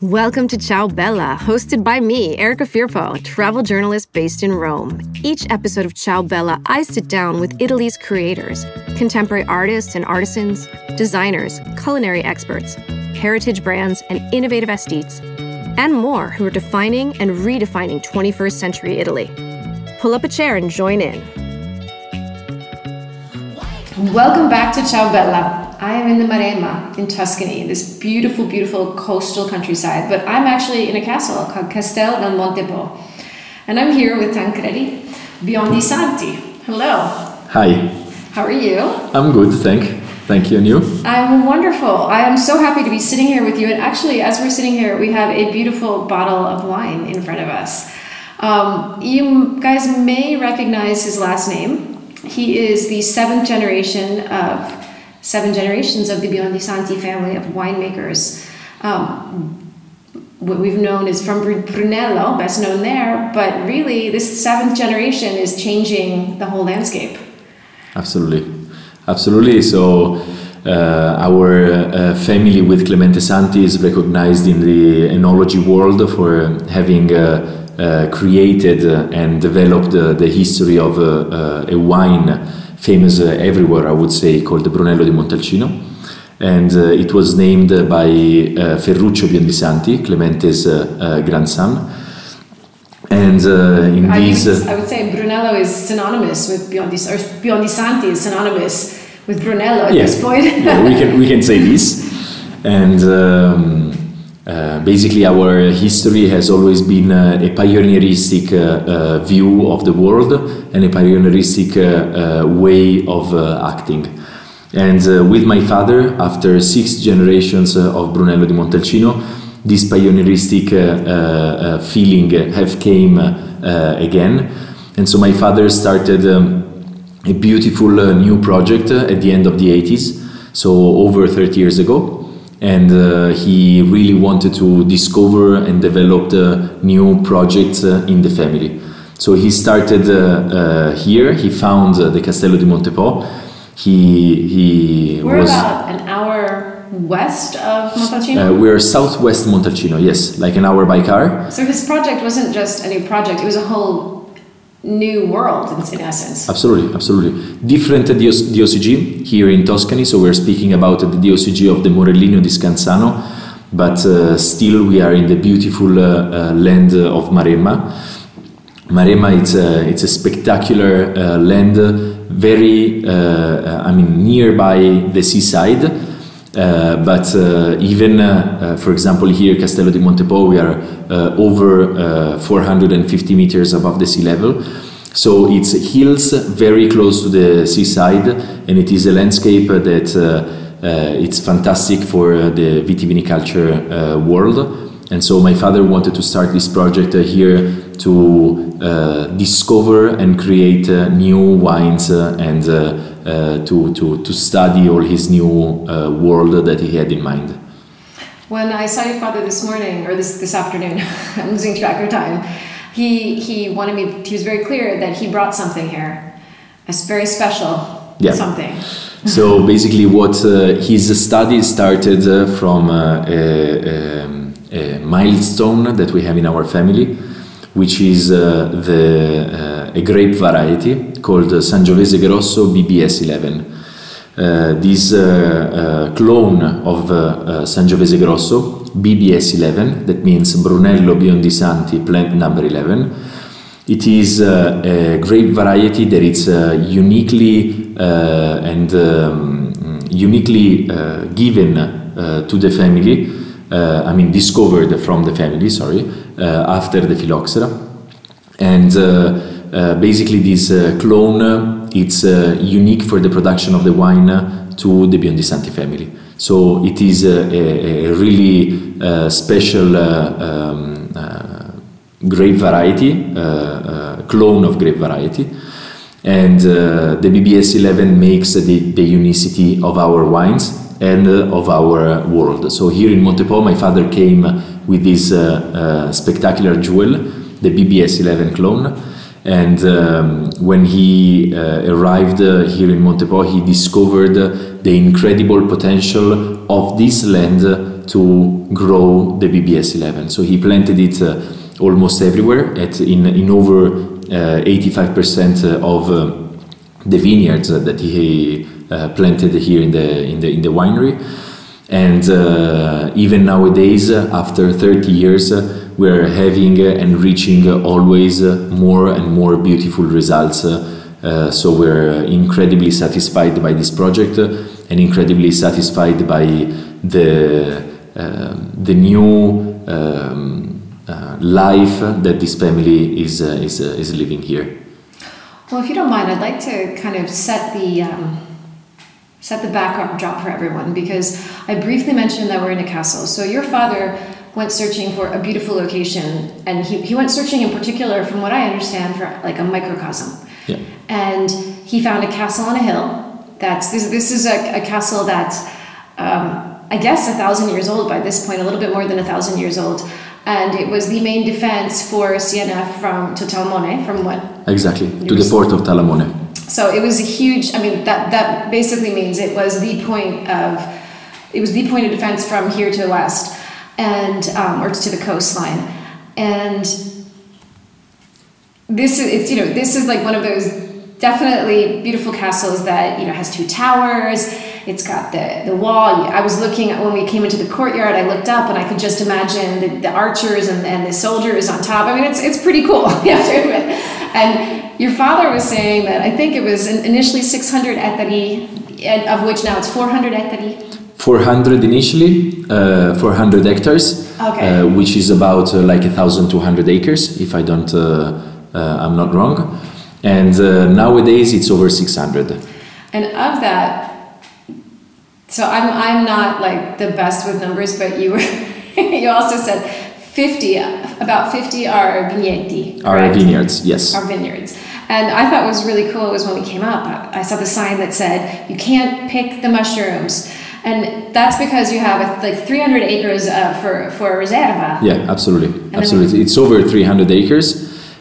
Welcome to Ciao Bella, hosted by me, Erica Firpo, travel journalist based in Rome. Each episode of Ciao Bella, I sit down with Italy's creators, contemporary artists and artisans, designers, culinary experts, heritage brands, and innovative aesthetes, and more who are defining and redefining 21st century Italy. Pull up a chair and join in. Welcome back to Ciao Bella. I am in the Maremma in Tuscany, this beautiful, beautiful coastal countryside, but I'm actually in a castle called Castello di Montepò. And I'm here with Tancredi Biondisanti. Hello. Hi. How are you? I'm good, thank Thank you, and you? I'm wonderful. I am so happy to be sitting here with you. And actually, as we're sitting here, we have a beautiful bottle of wine in front of us. Um, you guys may recognize his last name. He is the seventh generation of seven generations of the Biondisanti family of winemakers. Um, what we've known is from Brunello, best known there, but really this seventh generation is changing the whole landscape. Absolutely, absolutely. So uh, our uh, family with Clemente Santi is recognized in the enology world for having uh, uh created and developed the history of uh, a wine famous uh, everywhere, I would say, called the Brunello di Montalcino. And uh, it was named by uh, Ferruccio Biondisanti, Clemente's grandson. And in I these. Would, I would say Brunello is synonymous with Biondis, or Biondisanti is synonymous with Brunello at yeah, this point. yeah, we can, we can say this. And. Um, uh, basically, our history has always been uh, a pioneeristic uh, uh view of the world and a pioneeristic uh, uh, way of acting. And with my father, after six generations of Brunello di Montalcino, this pioneeristic feeling have came again. And so my father started um, a beautiful new project at the end of the 80s, so over 30 years ago and uh, he really wanted to discover and develop the new projects uh, in the family. So he started uh, uh here. He found uh, the Castello di Montepo. He he we're was about an hour west of Montalcino. Uh, we're southwest Montalcino. Yes, like an hour by car. So his project wasn't just a new project; it was a whole new world in, essence. Absolutely, absolutely. Different DOCG here in Tuscany, so we're speaking about the DOCG of the Morellino di Scansano, but uh, still we are in the beautiful uh, uh, land of Maremma. Maremma, it's a, it's a spectacular uh, land, very, uh, I mean, nearby the seaside. Uh, but uh, even, uh, for example, here Castello di Montepo, we are over 450 meters above the sea level. So it's hills very close to the seaside, and it is a landscape that uh, it's fantastic for the vitiviniculture uh, world. And so my father wanted to start this project uh, here to discover and create new wines and uh, to, to, to study all his new uh, world that he had in mind. When I saw your father this morning, or this, this afternoon, I'm losing track of time, he, he wanted me, he was very clear that he brought something here. It's very special yeah. something. so basically, what uh, his study started uh, from uh, a, a, a, milestone that we have in our family, which is uh, the, a grape variety called Sangiovese Grosso BBS11. Uh, this uh, uh, clone of uh, Sangiovese Grosso, BBS11, that means Brunello Biondisanti plant number 11. It is a grape variety that is uniquely and um, uniquely given to the family, I mean discovered from the family, sorry, after the phylloxera. And uh, basically this uh, clone it's uh, unique for the production of the wine to the Biondisanti family. So it is a, a really special um, grape variety, clone of grape variety and uh, the BBS 11 makes the, the unicity of our wines and uh, of our world. So here in Montepo, my father came with this uh, spectacular jewel, the BBS 11 clone, and um, when he uh, arrived uh, here in Montepo, he discovered the incredible potential of this land to grow the BBS 11. So he planted it uh, almost everywhere, at in in over 85% of the vineyards that he Uh, planted here in the in the in the winery. And uh, even nowadays, uh, after 30 years, uh, we're having uh, and reaching always more and more beautiful results. Uh, so we're incredibly satisfied by this project and incredibly satisfied by the the new um, life that this family is is is living here. Well, if you don't mind, I'd like to kind of set the um set the backdrop for everyone because I briefly mentioned that we're in a castle. So your father went searching for a beautiful location and he, he went searching in particular from what I understand for like a microcosm. Yeah. And he found a castle on a hill. That's this, this is a, a castle that's um, I guess a thousand years old by this point, a little bit more than a thousand years old. And it was the main defense for Siena from to Talamone, from what? Exactly, to the port of Talamone. So it was a huge. I mean, that that basically means it was the point of, it was the point of defense from here to the west, and um, or to the coastline, and this is it's you know this is like one of those definitely beautiful castles that you know has two towers. It's got the the wall. I was looking when we came into the courtyard. I looked up and I could just imagine the, the archers and, and the soldiers on top. I mean, it's it's pretty cool. You have to admit, and your father was saying that I think it was initially 600 ettari, of which now it's 400 ettari. 400 initially, uh, 400 hectares, okay. uh, which is about uh, like 1,200 acres, if I don't, uh, uh, I'm not wrong. And uh, nowadays it's over 600. And of that, so I'm, I'm not like the best with numbers, but you were, you also said 50, about 50 are vigneti. Are vineyards, yes. Are vineyards. And I thought was really cool was when we came up, I saw the sign that said, you can't pick the mushrooms. And that's because you have like 300 acres uh, for, for Reserva. Yeah, absolutely. absolutely. It's over 300 acres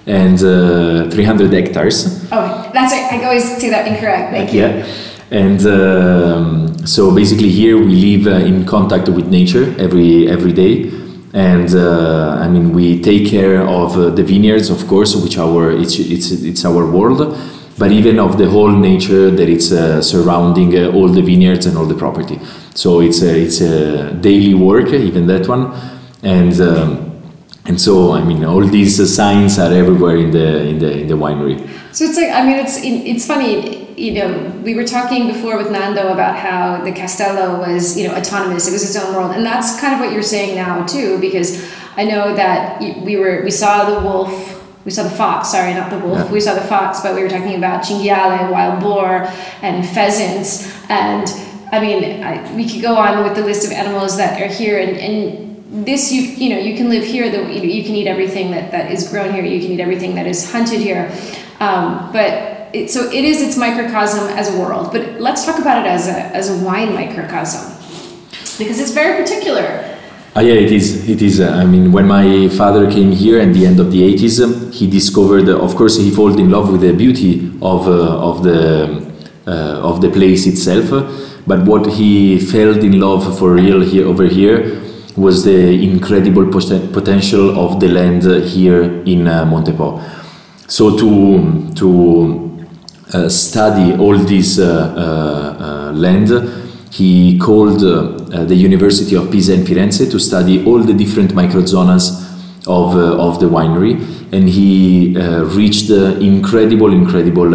and uh, 300 hectares. Oh, that's right. I always say that incorrect. Thank you. Yeah. And um, so basically here we live uh, in contact with nature every every day and uh, I mean we take care of uh, the vineyards, of course, which our it's it's it's our world, but even of the whole nature that it's uh, surrounding uh, all the vineyards and all the property. So it's a, it's a daily work, even that one, and. Um, and so, I mean, all these signs are everywhere in the in the in the winery. So it's like, I mean, it's it's funny you know, we were talking before with Nando about how the Castello was, you know, autonomous. It was its own world, and that's kind of what you're saying now too. Because I know that we were we saw the wolf. We saw the fox, sorry, not the wolf. Yeah. We saw the fox, but we were talking about cinghiale, wild boar, and pheasants. And I mean, I, we could go on with the list of animals that are here. And, and this, you you know, you can live here. The, you can eat everything that, that is grown here. You can eat everything that is hunted here. Um, but it, so it is its microcosm as a world, but let's talk about it as a, as a wine microcosm because it's very particular. Uh, yeah, it is. It is. Uh, I mean, when my father came here at the end of the 80s, um, he discovered, uh, of course, he fell in love with the beauty of, uh, of, the, uh, of the place itself. But what he fell in love for real here over here was the incredible pot- potential of the land here in uh, Montepò. So to, to uh, Uh, study all this uh, uh, uh land, he called uh, the University of Pisa and Firenze to study all the different microzonas of, of the winery, and he reached incredible, incredible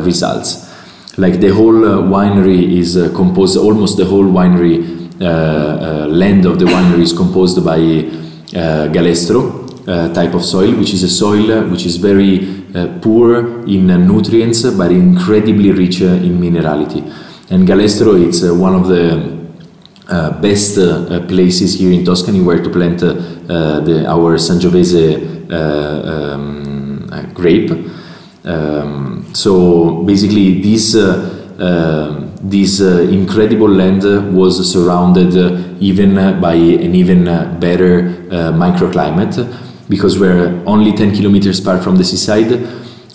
results. Like the whole winery is composed, almost the whole winery land of the winery is composed by galestro, uh, type of soil, which is a soil which is very uh, poor in uh, nutrients but incredibly rich uh, in minerality. And Galestro is one of the best places here in Tuscany where to plant the, our Sangiovese um, grape. Um, so basically, this uh, this uh, incredible land was surrounded uh, even by an even better microclimate because we're only 10 kilometers far from the seaside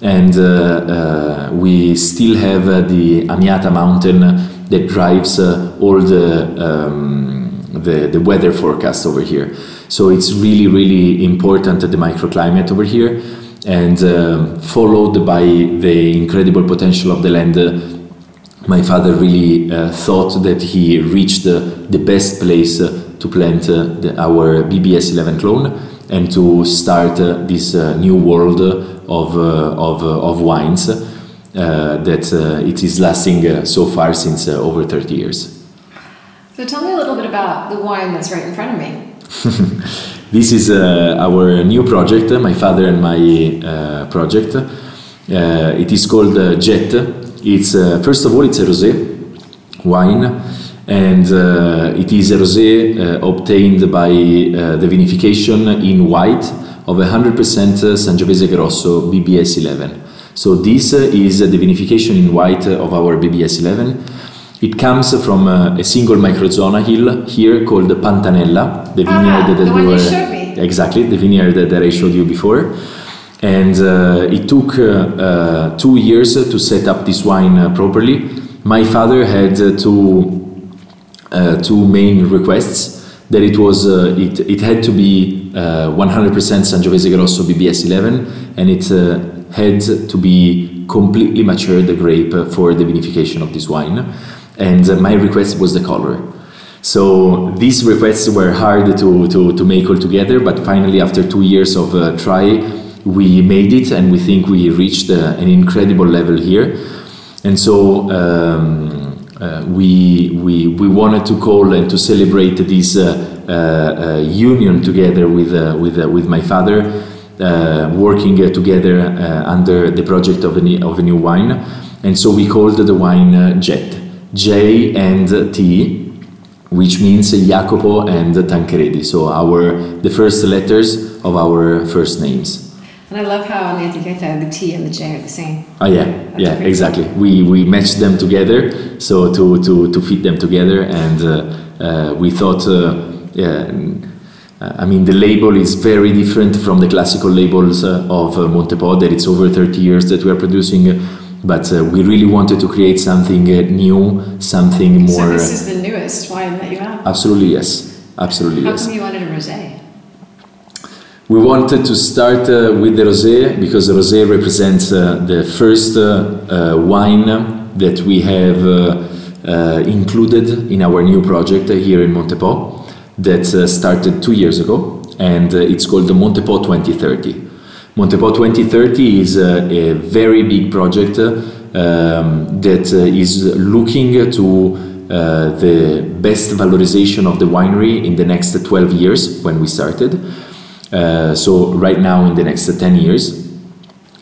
and uh, uh, we still have uh, the Amiata mountain that drives all the um, the, the weather forecast over here. So it's really, really important the microclimate over here, and um, followed by the incredible potential of the land. Uh, my father really uh, thought that he reached the best place uh, to plant uh, the, our BBS 11 clone and to start uh, this uh, new world of, uh, of, of wines that it is lasting so far since over 30 years. So tell me a little bit about the wine that's right in front of me. this is uh, our new project, my father and my uh, project. Uh, it is called Jet. It's first of all it's a rosé wine, and it is a rosé obtained by the vinification in white of 100% Sangiovese Grosso BBS 11. So this is the vinification in white of our BBS 11 it comes from uh, a single microzona hill here called Pantanella, the vineyard ah, that the we were exactly the vineyard that, I showed you before. And uh, it took uh, uh two years to set up this wine uh, properly. My father had uh, two main requests that it was it, it had to be 100% Sangiovese Grosso BBS 11 and it had to be completely matured the grape for the vinification of this wine and uh, my request was the color. So these requests were hard to, to, to make all together, but finally, after two years of uh, try, we made it, and we think we reached uh, an incredible level here. And so um, uh, we, we, we wanted to call and to celebrate this uh, uh, uh union together with, uh, with, uh, with my father, working together under the project of a, new, of a new wine. And so we called the wine Jet. J and T, which means Jacopo and Tancredi. So our the first letters of our first names. And I love how on the etiquetta the T and the J are the same. Oh yeah, That's yeah, exactly. We we matched them together so to to to fit them together, and uh, uh, we thought. Uh, yeah, I mean, the label is very different from the classical labels uh, of uh, Montepò. That it's over 30 years that we are producing but uh, we really wanted to create something uh, new, something more. So this is the newest wine that you have. Absolutely yes, absolutely How yes. How come you wanted a rosé? We wanted to start uh, with the rosé because the rosé represents uh, the first uh, wine that we have included in our new project here in Montepò that started two years ago, and it's called the Montepò 2030. Montepò 2030 is a, very big project um, that is looking to uh, the best valorization of the winery in the next 12 years when we started. Uh, so right now in the next 10 years.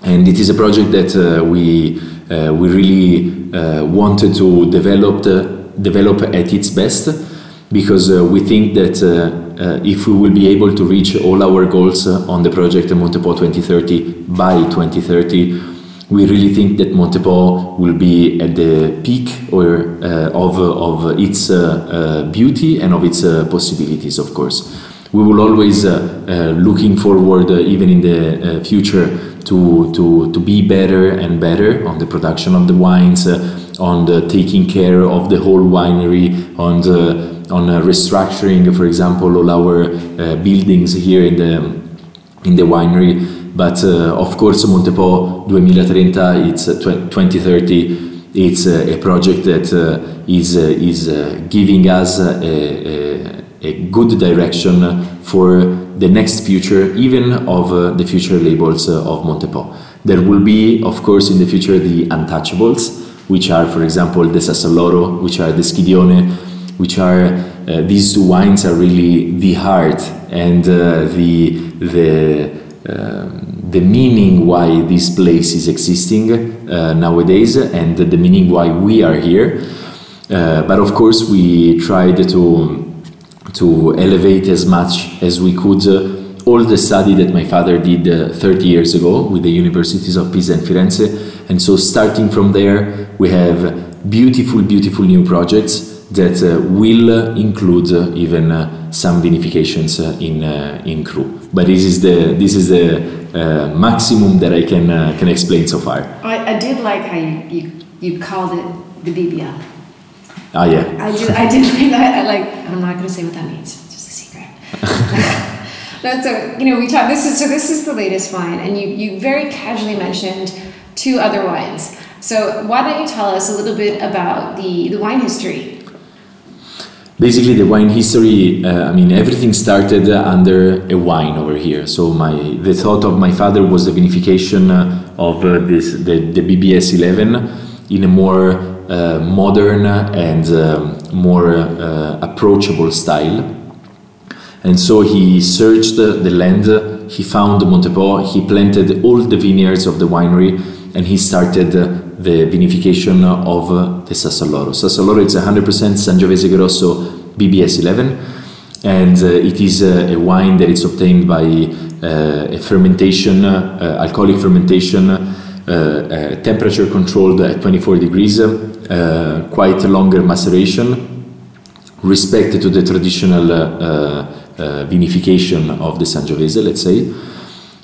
And it is a project that uh, we, uh, we really uh, wanted to develop, develop at its best because we think that uh, if we will be able to reach all our goals uh, on the project Montepò 2030 by 2030, we really think that Montepò will be at the peak or uh, of, of its uh, uh, beauty and of its uh, possibilities, of course. We will always uh, uh, looking forward, uh, even in the future, to, to, to be better and better on the production of the wines, on the taking care of the whole winery, on the on uh, restructuring, for example, all our uh, buildings here in the in the winery. But uh, of course, Montepò 2030, it's 2030. It's a project that is is giving us a, a, a, good direction for the next future, even of the future labels of Montepò. There will be, of course, in the future the untouchables, which are, for example, the Sassoalloro, which are the Schidione, which are uh, these two wines are really the heart and uh, the the um, the meaning why this place is existing uh, nowadays and the meaning why we are here. Uh, but of course, we tried to to elevate as much as we could uh, all the study that my father did uh, 30 years ago with the universities of Pisa and Firenze. And so, starting from there, we have beautiful, beautiful new projects that uh, will include uh, even uh, some vinifications in in Cru. But this is the this is the maximum that I can can explain so far. I, I did like how you, you, you called it the BBL. Ah, yeah. I did. I did that. I like. I'm not going to say what that means. It's just a secret. no, so you know, we talked. This is so. This is the latest wine, and you you very casually mentioned two other wines. So why don't you tell us a little bit about the the wine history? Basically, the wine history. Uh, I mean, everything started under a wine over here. So my the thought of my father was the vinification of uh, this the, the BBS 11 in a more modern and um, more uh, approachable style. And so he searched the land, he found Montepò, he planted all the vineyards of the winery, and he started the vinification of the Sassoalloro. Sassoalloro is 100% Sangiovese Grosso BBS 11, and uh, it is uh, a wine that is obtained by uh, a fermentation, alcoholic fermentation uh, uh, temperature controlled at 24 degrees, uh, quite a longer maceration, respect to the traditional vinification of the Sangiovese, let's say.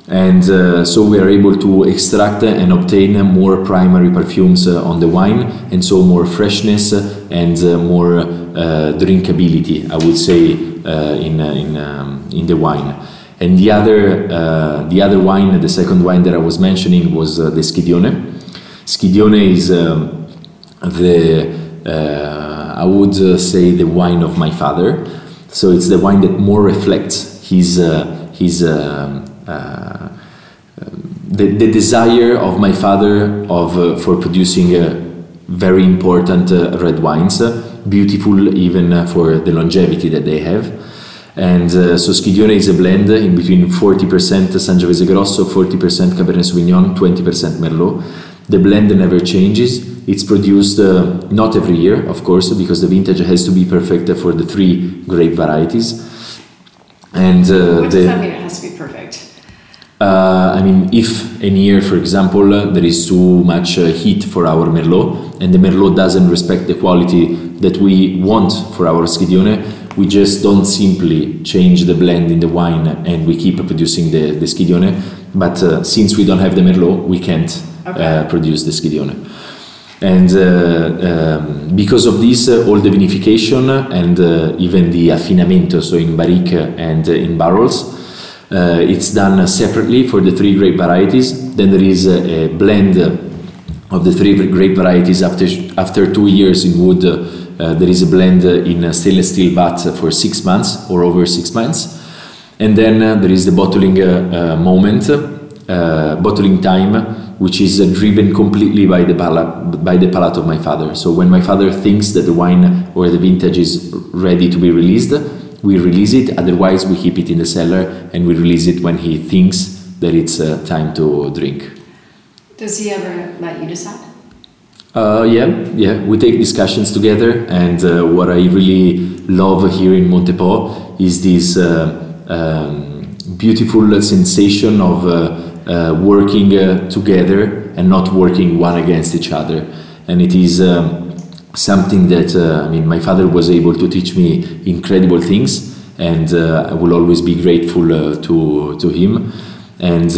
And uh, so we are able to extract and obtain more primary perfumes uh, on the wine, and so more freshness and uh, more drinkability, I would say, in, in, um, in the wine. And the other, uh, the other wine, the second wine that I was mentioning was uh, the Schidione. Schidione is um, the, uh, I would uh, say, the wine of my father. So it's the wine that more reflects his, uh, his um, uh, the, the desire of my father of, for producing very important red wines, beautiful even for the longevity that they have. And uh, so Schidione is a blend in between 40% Sangiovese Grosso, 40% Cabernet Sauvignon, 20% Merlot. The blend never changes. It's produced uh, not every year, of course, because the vintage has to be perfect for the three grape varieties. And uh, what does that mean? It has to be perfect. Uh, I mean, if in year, for example, there is too much uh, heat for our Merlot, and the Merlot doesn't respect the quality that we want for our Schidione, we just don't simply change the blend in the wine and we keep producing the, the Schidione. But uh, since we don't have the Merlot, we can't okay. uh, produce the Schidione. And uh, um, because of this, uh, all the vinification and uh, even the affinamento, so in barrique and in barrels, it's done separately for the three grape varieties. Then there is a, a blend of the three grape varieties after, after two years in wood uh, there is a blend in stainless steel vat for six months or over six months. And then uh, there is the bottling uh, bottling time, which is driven completely by the, palate, by the palate of my father. So when my father thinks that the wine or the vintage is ready to be released, we release it. Otherwise, we keep it in the cellar and we release it when he thinks that it's uh, time to drink. Does he ever let you decide? Uh, yeah, yeah, we take discussions together, and uh, what I really love here in Montepò is this uh, um, beautiful sensation of uh, uh, working uh, together and not working one against each other. And it is um, something that I mean, my father was able to teach me incredible things, and I will always be grateful to to him. And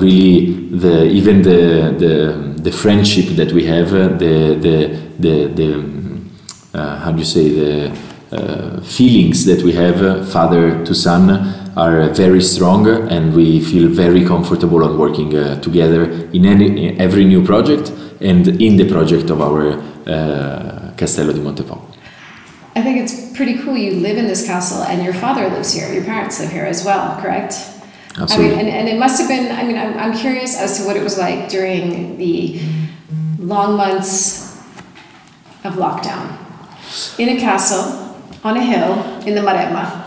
really, the even the the the friendship that we have, uh, the the the, the uh, how do you say the uh, feelings that we have, uh, father to son, are very strong, and we feel very comfortable on working uh, together in any in every new project and in the project of our uh, Castello di Montepò. I think it's pretty cool. You live in this castle, and your father lives here. Your parents live here as well, correct? Absolutely. I mean, and, and it must have been, I mean, I'm, I'm curious as to what it was like during the long months of lockdown in a castle on a hill in the Maremma with your dad.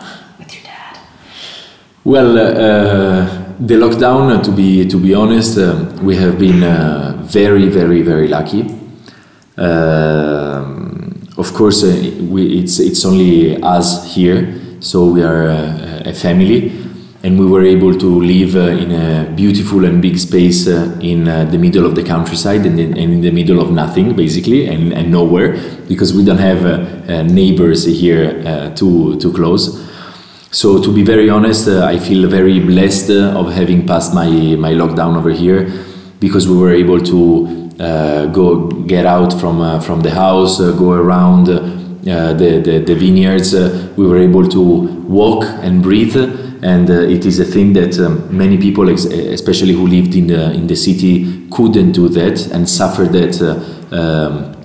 Well, uh, the lockdown, to be, to be honest, uh, we have been uh, very, very, very lucky. Of course, uh, we, it's, it's only us here, so we are uh, a family and we were able to live uh, in a beautiful and big space uh, in uh, the middle of the countryside and in, and in, the middle of nothing basically and, and nowhere because we don't have uh, uh, neighbors here uh, too too close so to be very honest i feel very blessed of having passed my my lockdown over here because we were able to uh, go get out from uh, from the house, uh, go around uh, the, the, the vineyards. Uh, we were able to walk and breathe, and uh, it is a thing that um, many people, especially who lived in the in the city, couldn't do that and suffered that uh, um,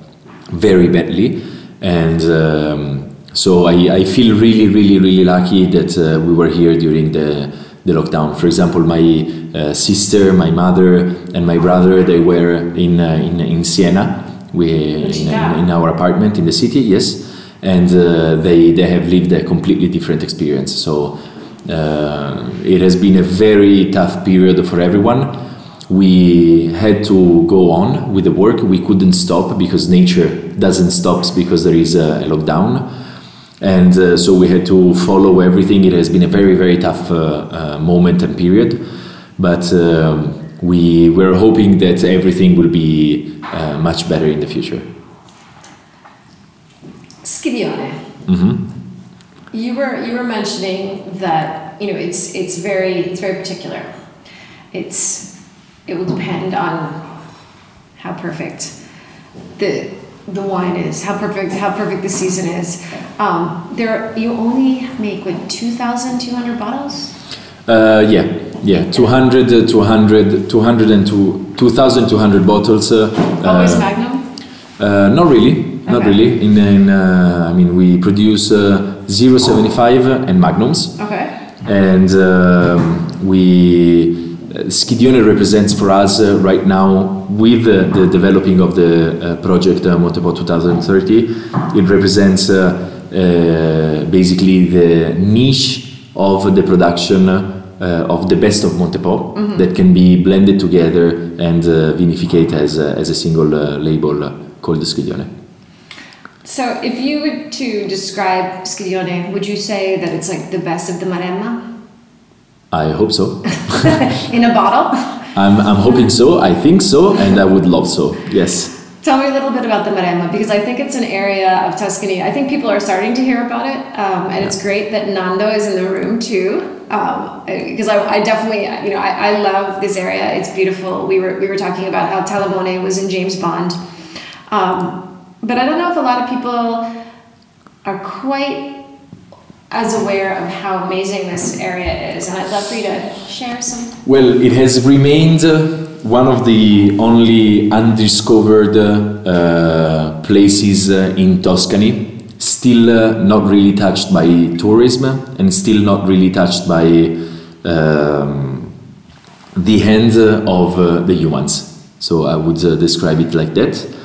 very badly. And um, so I, I feel really, really, really lucky that uh, we were here during the the lockdown. For example, my uh, sister, my mother, and my brother they were in uh, in, in Siena. We in, in, in our apartment in the city, yes, and uh, they they have lived a completely different experience. So uh, it has been a very tough period for everyone. We had to go on with the work. We couldn't stop because nature doesn't stop because there is a lockdown and uh, so we had to follow everything. It has been a very, very tough uh, uh, moment and period, but um, we were hoping that everything will be uh, much better in the future. Schidione. hmm You were you were mentioning that you know it's it's very it's very particular. It's it will depend on how perfect the the wine is, how perfect how perfect the season is. Um, there you only make what two thousand two hundred bottles. Uh, yeah, yeah, 200, uh, 200, 200 and two- 2,200 bottles. Uh, Always uh, Magnum. Uh, not really, not really. In, in uh, I mean, we produce uh, 075 and magnums. Okay. and um, we Schidione represents for us uh, right now with uh, the developing of the uh, project uh, Montepò 2030 it represents uh, uh, basically the niche of the production uh, of the best of Montepò that can be blended together and uh, vinificate as a, as a single uh, label called Schidione. So if you were to describe Schidione, would you say that it's like the best of the Maremma I hope so. in a bottle? I'm, I'm hoping so. I think so, and I would love so. Yes. Tell me a little bit about the Maremma because I think it's an area of Tuscany. I think people are starting to hear about it, um, and it's great that Nando is in the room too. Um, because I, I definitely, you know, I, I love this area. It's beautiful. We were we were talking about how Talamone was in James Bond, um, but I don't know if a lot of people are quite as aware of how amazing this area is, and I'd love for you to share some. Well, it has remained uh, one of the only undiscovered uh, places uh, in Tuscany, still uh, not really touched by tourism and still not really touched by um, the hands of uh, the humans. So I would uh, describe it like that.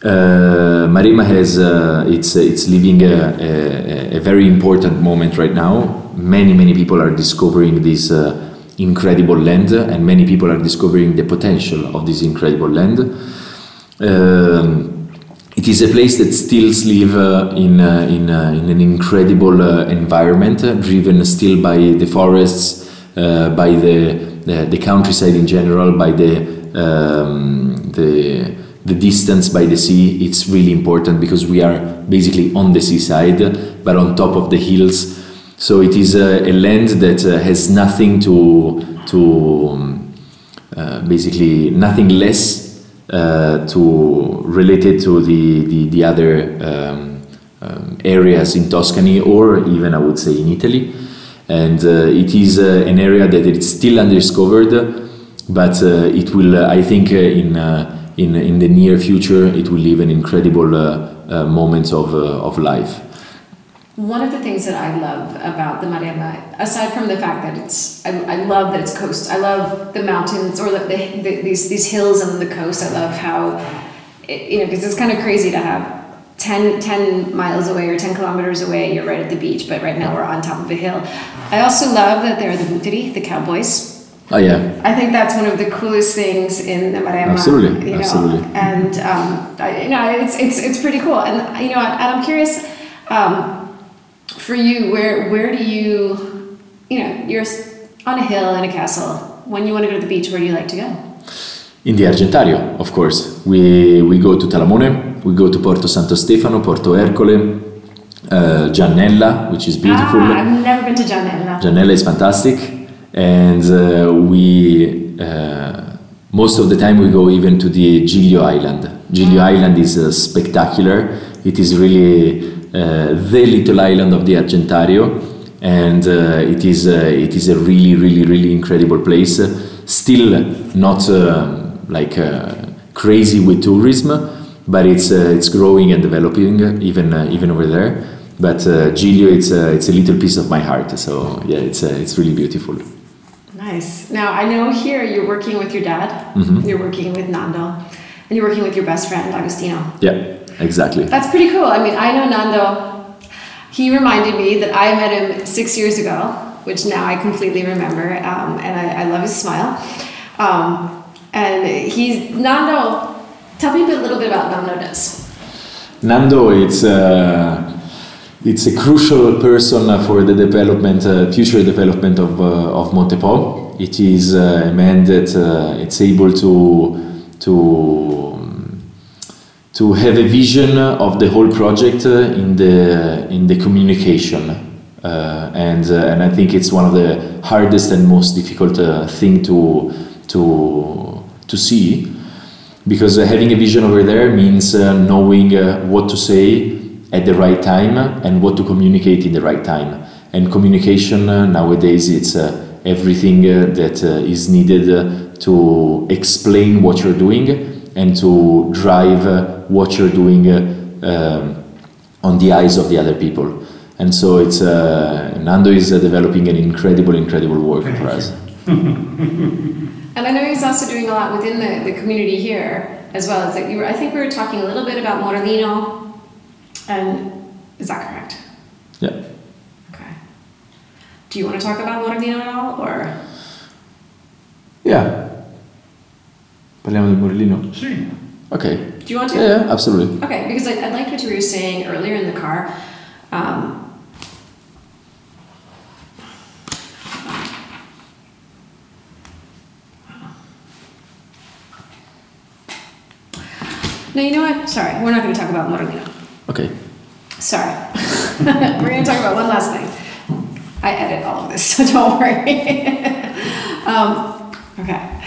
Uh, Maremma has uh, it's it's living a, a, a very important moment right now. Many many people are discovering this uh, incredible land, and many people are discovering the potential of this incredible land. Um, it is a place that still live uh, in uh, in uh, in an incredible uh, environment, uh, driven still by the forests, uh, by the, the the countryside in general, by the um, the the distance by the sea. It's really important because we are basically on the seaside, but on top of the hills. So it is a, a land that uh, has nothing to to um, uh, basically nothing less uh, to related to the the, the other um, um, areas in Tuscany or even I would say in Italy. And uh, it is uh, an area that it's still undiscovered, but uh, it will, uh, I think, uh, in, uh, in in the near future, it will live an incredible uh, uh, moment of uh, of life. One of the things that I love about the Maremma, aside from the fact that it's, I, I love that it's coast. I love the mountains or the, the, the, these these hills and the coast. I love how, it, you know, because it's kind of crazy to have 10, 10 miles away or 10 kilometers away, you're right at the beach, but right now we're on top of a hill. I also love that there are the Butteri, the cowboys. Oh yeah, I think that's one of the coolest things in the Maremma. Absolutely, you know, absolutely. And um, I, you know, it's it's it's pretty cool. And you know, and I'm curious um, for you, where where do you, you know, you're on a hill in a castle. When you want to go to the beach, where do you like to go? in the Argentario, of course. We we go to Talamone, we go to Porto Santo Stefano, Porto Ercole, uh, Giannella, which is beautiful. Ah, I've never been to Giannella. Giannella is fantastic, and uh, we uh, most of the time we go even to the Giglio Island. Giglio Island is uh, spectacular. It is really the little island of the Argentario, and uh, it is uh, it is a really really really incredible place. still not uh, like crazy with tourism, but it's it's growing and developing even even over there. But Giglio, it's it's a little piece of my heart. So yeah, it's it's really beautiful. Nice. Now I know here you're working with your dad. Mm-hmm. You're working with Nando, and you're working with your best friend Agostino. Yeah. Exactly. That's pretty cool. I mean, I know Nando. He reminded me that I met him six years ago, which now I completely remember, um, and I, I, love his smile. Um, and he's Nando. Tell me a little bit about Nando does. Nando, it's uh, it's a crucial person for the development, uh, future development of uh, of Montepo. It is uh, a man that uh, it's able to to to have a vision of the whole project uh, in the in the communication and and I think it's one of the hardest and most difficult thing to to to see because having a vision over there means knowing what to say at the right time and what to communicate in the right time and communication nowadays it's everything that is needed to explain what you're doing and to drive uh, what you're doing uh, um, on the eyes of the other people. And so it's uh, Nando is developing an incredible, incredible work for us. and I know he's also doing a lot within the, the community here as well. As like you were, I think we were talking a little bit about Morellino, and is that correct? Yeah. Okay. Do you want to talk about Morellino at all, or? Yeah. Parliamo del Morellino? Sì. Okay. Do you want to? Yeah, yeah absolutely. Okay, because I, I liked what you were saying earlier in the car. Um, No, you know what? Sorry, we're not going to talk about Morellino. Okay. Sorry. we're going to talk about one last thing. I edit all of this, so don't worry. um, okay.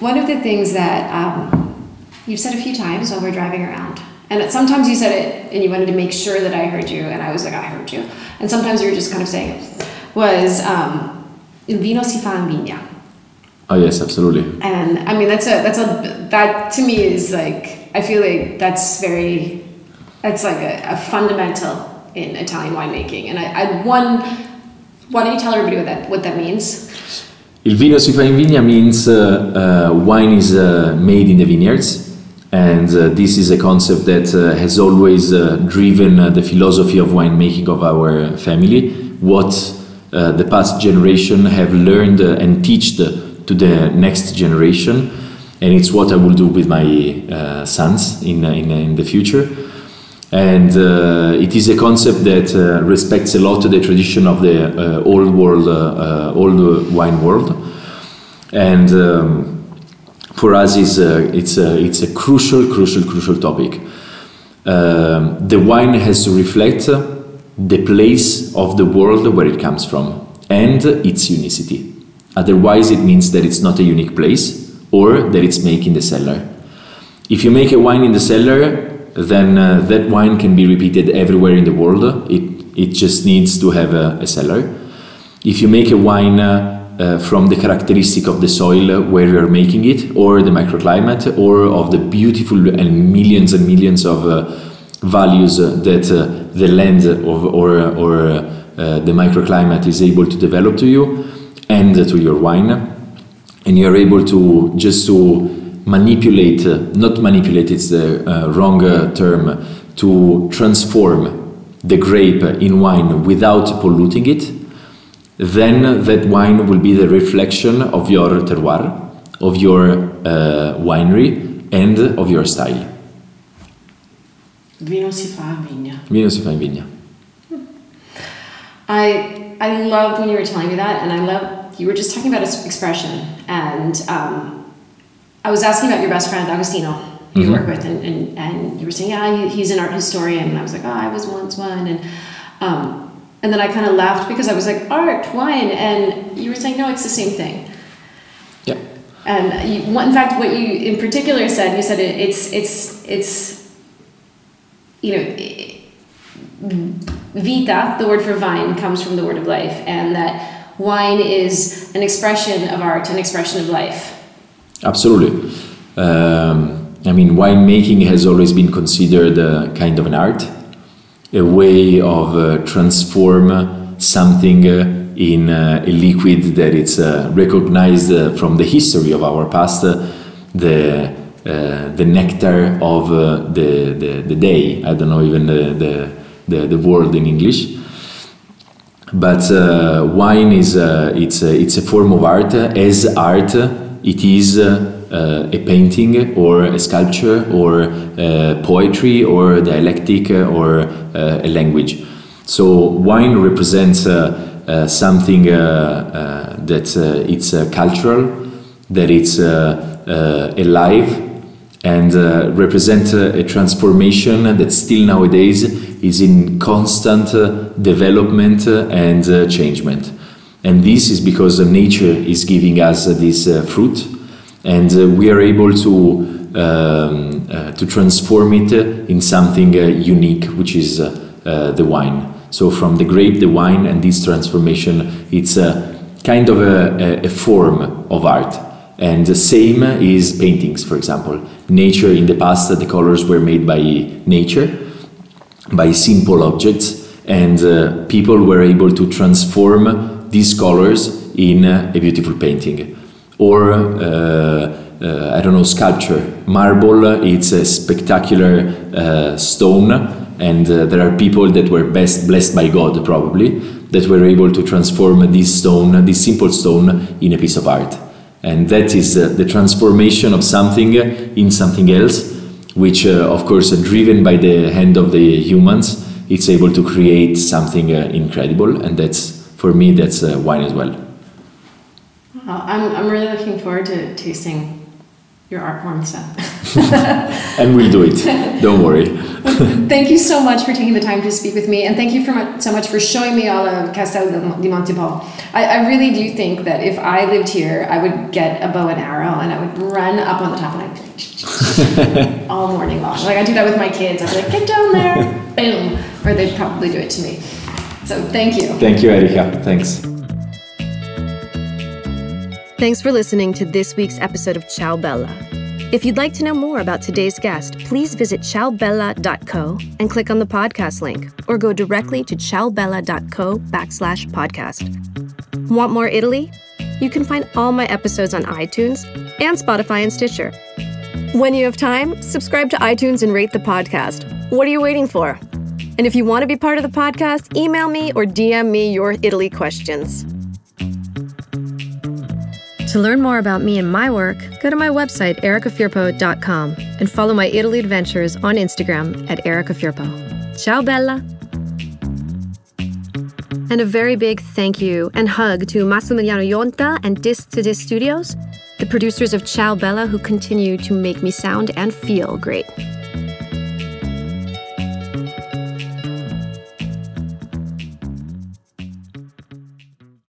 One of the things that um, you've said a few times while we're driving around, and sometimes you said it and you wanted to make sure that I heard you, and I was like, I heard you. And sometimes you were just kind of saying it, was um, il vino si fa in vigna. Oh yes, absolutely. And I mean, that's a that's a that to me is like I feel like that's very that's like a, a fundamental in Italian winemaking. And I, I one, why don't you tell everybody what that what that means? Il vino si fa in vigna means uh, uh, wine is uh, made in the vineyards, and uh, this is a concept that uh, has always uh, driven the philosophy of winemaking of our family. What the past generation have learned and teached to the next generation, and it's what I will do with my sons in, in, in the future and uh, it is a concept that uh, respects a lot the tradition of the uh, old world, uh, uh, old wine world, and um, for us is it's a, it's a crucial, crucial, crucial topic. Um, the wine has to reflect the place of the world where it comes from and its unicity. Otherwise, it means that it's not a unique place or that it's made in the cellar. If you make a wine in the cellar, then uh, that wine can be repeated everywhere in the world. It, it just needs to have a, a cellar. If you make a wine uh, from the characteristic of the soil where you're making it, or the microclimate, or of the beautiful and millions and millions of uh, values that the land of, or, or uh, the microclimate is able to develop to you and to your wine, and you're able to just to manipulate, not manipulate, it's the uh, wrong uh, term, to transform the grape in wine without polluting it, then that wine will be the reflection of your terroir, of your uh, winery, and of your style. Vino si fa in vigna. Vino si fa in vigna. I I loved when you were telling me that, and I love you were just talking about expression, and um, I was asking about your best friend Agostino you mm-hmm. work with, and, and, and you were saying, yeah, he's an art historian, and I was like, oh, I was once one, and um, and then I kind of laughed because I was like, art, wine, and you were saying, no, it's the same thing. Yeah. And you, in fact, what you in particular said, you said it, it's it's it's you know vita, the word for vine, comes from the word of life, and that wine is an expression of art, an expression of life. Absolutely. Um, I mean, winemaking has always been considered a kind of an art, a way of uh, transform something uh, in uh, a liquid that is uh, recognized uh, from the history of our past, uh, the the nectar of the, the, the day. I don't know even the, the, the, the word in English. But wine is it's it's a form of art. As art, it is. Uh, a painting or a sculpture or uh, poetry or dialectic or uh, a language. So wine represents something that it's cultural, that it's alive, and uh, represent uh, a transformation that still nowadays is in constant uh, development and changement. And this is because nature is giving us this fruit and uh, we are able to um, uh, to transform it in something uh, unique, which is the wine. So from the grape, the wine, and this transformation, it's a kind of a, a form of art. And the same is paintings, for example. Nature in the past, the colors were made by nature, by simple objects, and uh, people were able to transform these colors in a beautiful painting or uh, uh, I don't know sculpture. Marble, it's a spectacular uh, stone, and there are people that were best blessed by God probably that were able to transform this stone, this simple stone, in a piece of art. And that is the transformation of something in something else, which, of course, driven by the hand of the humans, it's able to create something incredible. And that's, for me, that's uh, wine as well. I'm, I'm really looking forward to tasting your art form stuff. and we'll do it. Don't worry. thank you so much for taking the time to speak with me, and thank you for much, so much for showing me all of Castel di Montepò. I, I really do think that if I lived here, I would get a bow and arrow, and I would run up on the top and I'd all morning long. Like I do that with my kids. I'd be like, get down there, boom, or they'd probably do it to me. So thank you. Thank you, Erica. Thanks. Thanks for listening to this week's episode of Ciao Bella. If you'd like to know more about today's guest, please visit ciaobella.co and click on the podcast link, or go directly to ciaobella.co backslash podcast. Want more Italy? You can find all my episodes on iTunes and Spotify and Stitcher. When you have time, subscribe to iTunes and rate the podcast. What are you waiting for? And if you want to be part of the podcast, email me or DM me your Italy questions. To learn more about me and my work, go to my website, ericafirpo.com, and follow my Italy adventures on Instagram at ericafirpo. Ciao, Bella! And a very big thank you and hug to Massimiliano Yonta and Disc to Disc Studios, the producers of Ciao Bella who continue to make me sound and feel great.